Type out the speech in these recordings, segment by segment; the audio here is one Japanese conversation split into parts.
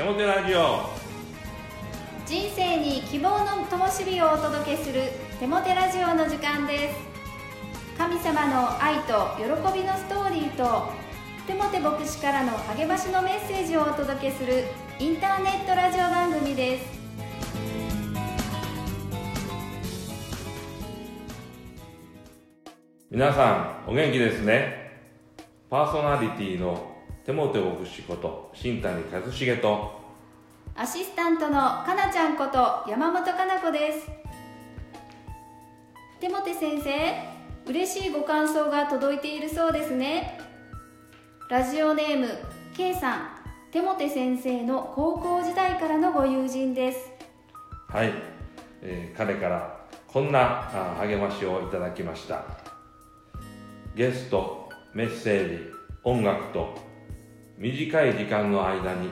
手モテラジオ。人生に希望の灯火をお届けする手モテラジオの時間です。神様の愛と喜びのストーリーとテモテ牧師からの励ましのメッセージをお届けするインターネットラジオ番組です。皆さんお元気ですね。パーソナリティの手モテ牧師こと新谷和重とアシスタントのかなちゃんこと山本かな子です。テモテ先生嬉しいご感想が届いているそうですね。ラジオネーム K さんテモテ先生の高校時代からのご友人です。はい、えー彼からこんなあ励ましをいただきました。ゲストメッセージ音楽と短い時間の間に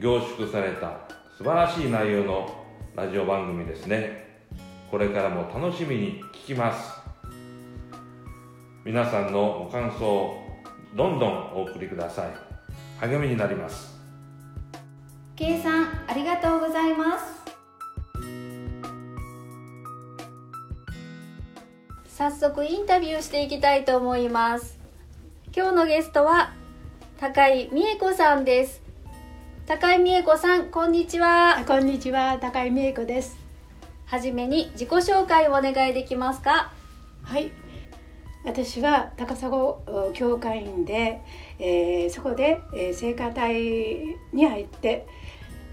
凝縮された素晴らしい内容のラジオ番組ですね。これからも楽しみに聞きます。皆さんのご感想をどんどんお送りください。励みになります。K さんありがとうございます。早速インタビューしていきたいと思います。今日のゲストは高井美恵子さんです。高井美恵子さんこんにちは。こんにちは、高井美恵子です。はじめに自己紹介をお願いできますか？はい。私は高砂教会員で、えーそこで、えー聖歌隊に入って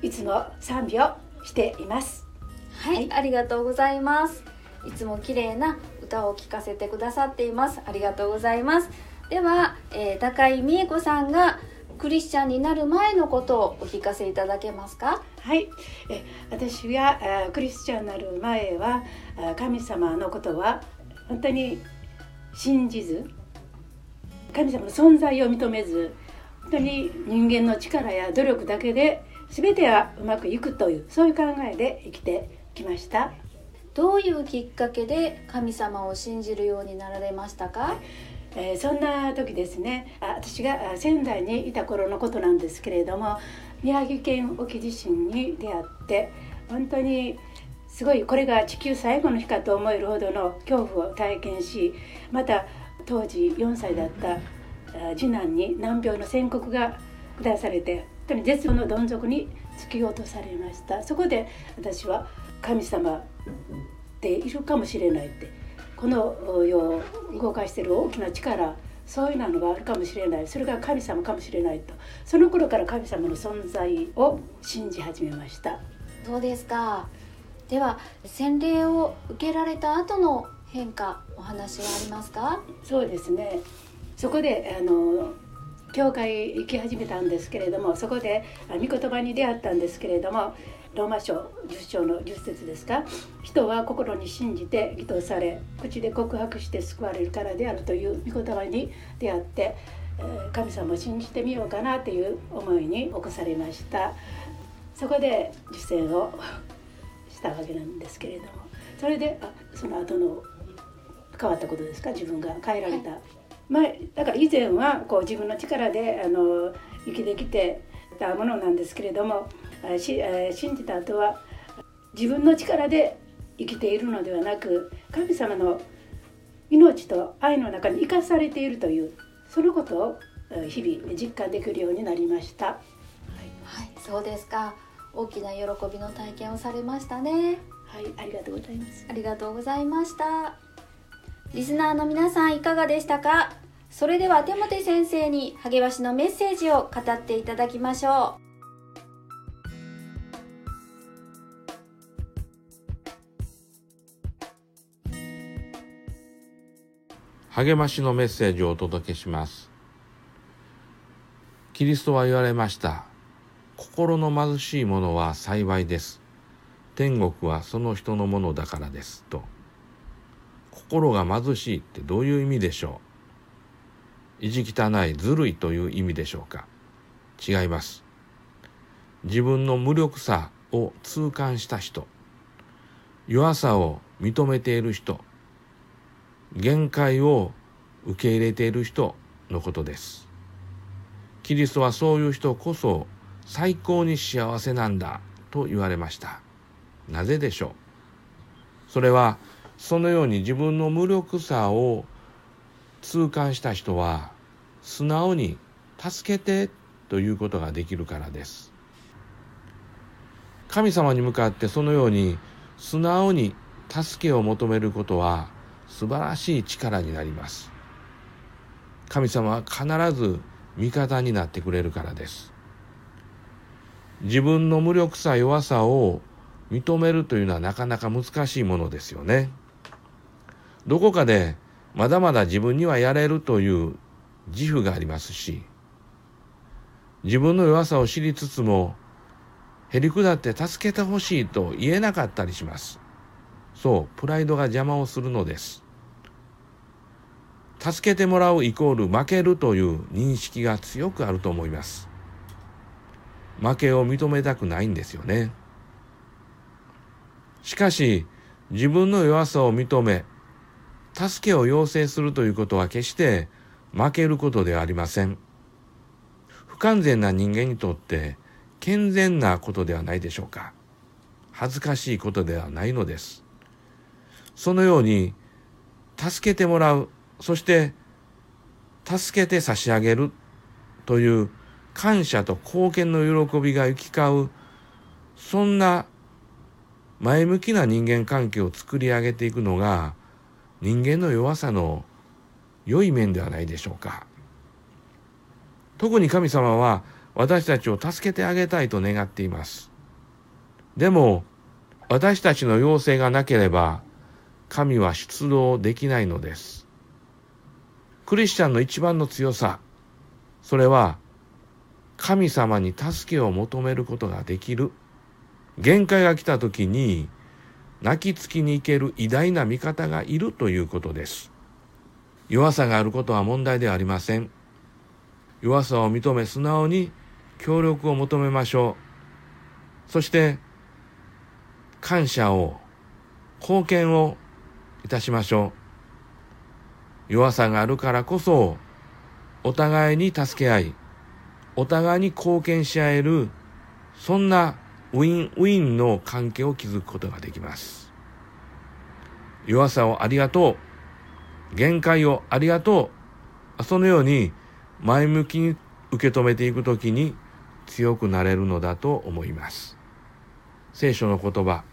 いつも賛美をしています。はい、はい。ありがとうございます。いつも綺麗な歌を聴かせてくださっています。ありがとうございますでは、えー高井美恵子さんがクリスチャンになる前のことをお聞かせいただけますか？はい。え私がクリスチャンになる前は神様のことは本当に信じず、神様の存在を認めず、本当に人間の力や努力だけで全てはうまくいくというそういう考えで生きてきました。どういうきっかけで神様を信じるようになられましたか？えーそんな時ですねあ私が仙台にいた頃のことなんですけれども宮城県沖地震に出会って本当にすごいこれが地球最後の日かと思えるほどの恐怖を体験しまた当時4歳だった次男に難病の宣告が下されて本当に絶望のどん底に突き落とされました。そこで私は神様でいるかもしれないってこの世を動かしている大きな力そういうのがあるかもしれない。それが神様かもしれないと。その頃から神様の存在を信じ始めました。そうですか？では洗礼を受けられた後の変化お話はありますか？そうですね。そこであの教会行き始めたんですけれどもそこであ御言葉に出会ったんですけれどもローマ書10章の10節ですか？人は心に信じて義とされ口で告白して救われるからであるという御言葉に出会ってえー神様を信じてみようかなという思いに起こされました。そこで実践をしたわけなんですけれども。それであその後の変わったことですか？自分が変えられた、前だから以前はこう自分の力であの生きてきてたものなんですけれどもあしえー信じた後は自分の力で生きているのではなく神様の命と愛の中に生かされているというそのことをえー日々実感できるようになりました。はい。そうですか。大きな喜びの体験をされましたね。はい、ありがとうございます。ありがとうございました。リスナーの皆さんいかがでしたか？それではテモテ先生に励ましのメッセージを語っていただきましょ励ましのメッセージをお届けします。キリストは言われました。心の貧しい者は幸いです。天国はその人のものだからです。と。心が貧しいってどういう意味でしょう？意地汚いずるいという意味でしょうか？違います。自分の無力さを痛感した人。弱さを認めている人。限界を受け入れている人のことです。キリストはそういう人こそ最高に幸せなんだと言われました。なぜでしょう？それはそのように自分の無力さを痛感した人は素直に助けてということができるからです。神様に向かってそのように素直に助けを求めることは素晴らしい力になります。神様は必ず味方になってくれるからです。自分の無力さ弱さを認めるというのはなかなか難しいものですよね。どこかでまだまだ自分にはやれるという自負がありますし自分の弱さを知りつつもへりくだって助けてほしいと言えなかったりします。そうプライドが邪魔をするのです。助けてもらうイコール負けるという認識が強くあると思います。負けを認めたくないんですよね。しかし自分の弱さを認め助けを要請するということは決して負けることではありません。不完全な人間にとって健全なことではないでしょうか。恥ずかしいことではないのです。そのように助けてもらう。そして助けて差し上げるという感謝と貢献の喜びが行き交う。そんな前向きな人間関係を作り上げていくのが人間の弱さの良い面ではないでしょうか。特に神様は私たちを助けてあげたいと願っています。でも私たちの要請がなければ神は出動できないのです。クリスチャンの一番の強さ。それは神様に助けを求めることができる。限界が来た時に泣きつきに行ける偉大な味方がいるということです。弱さがあることは問題ではありません。弱さを認め素直に協力を求めましょう。そして感謝を貢献をいたしましょう。弱さがあるからこそお互いに助け合いお互いに貢献し合えるそんなウィンウィンの関係を築くことができます。弱さをありがとう限界をありがとうそのように前向きに受け止めていくときに強くなれるのだと思います。聖書の言葉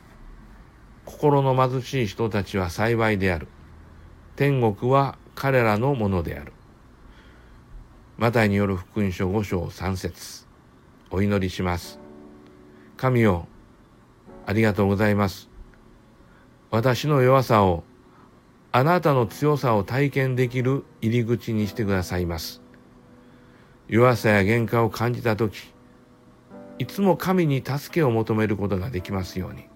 心の貧しい人たちは幸いである天国は彼らのものであるマタイによる福音書5章3節お祈りします。神よ、ありがとうございます。私の弱さを、あなたの強さを体験できる入り口にしてくださいます。弱さや限界を感じたとき、いつも神に助けを求めることができますように。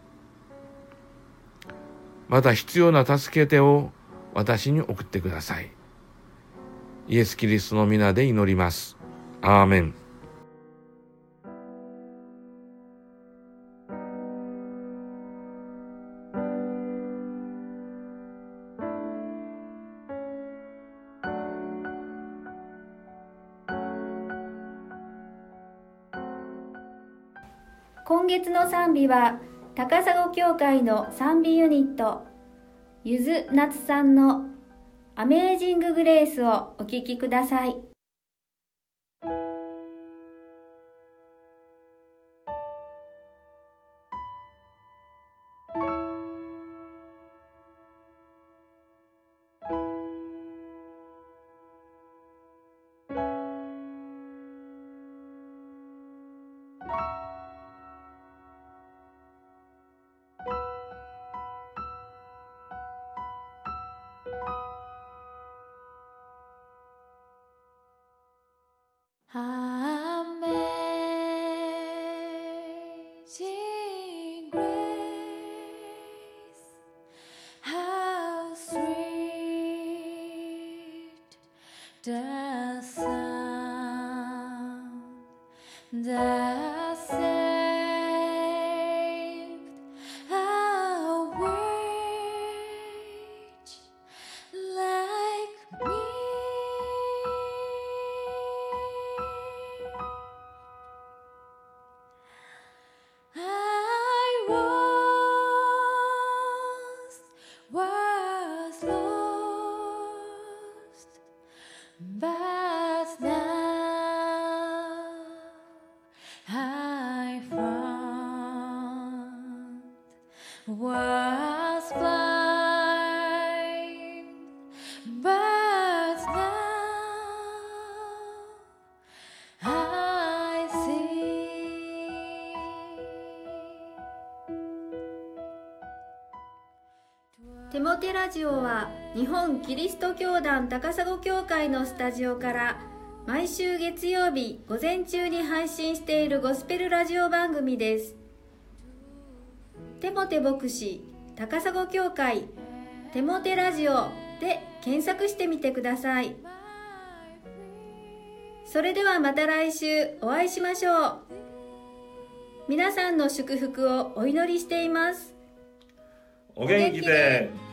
また必要な助け手を私に送ってください。イエス・キリストの皆で祈ります。アーメン。今月の賛美は高砂教会の賛美ユニットゆずなつさんのアメージング・グレースをお聴きください。die. テモテラジオは日本キリスト教団高砂教会のスタジオから毎週月曜日午前中に配信しているゴスペルラジオ番組です。テモテ牧師高砂教会テモテラジオで検索してみてください。それではまた来週お会いしましょう。皆さんの祝福をお祈りしています。お元気で。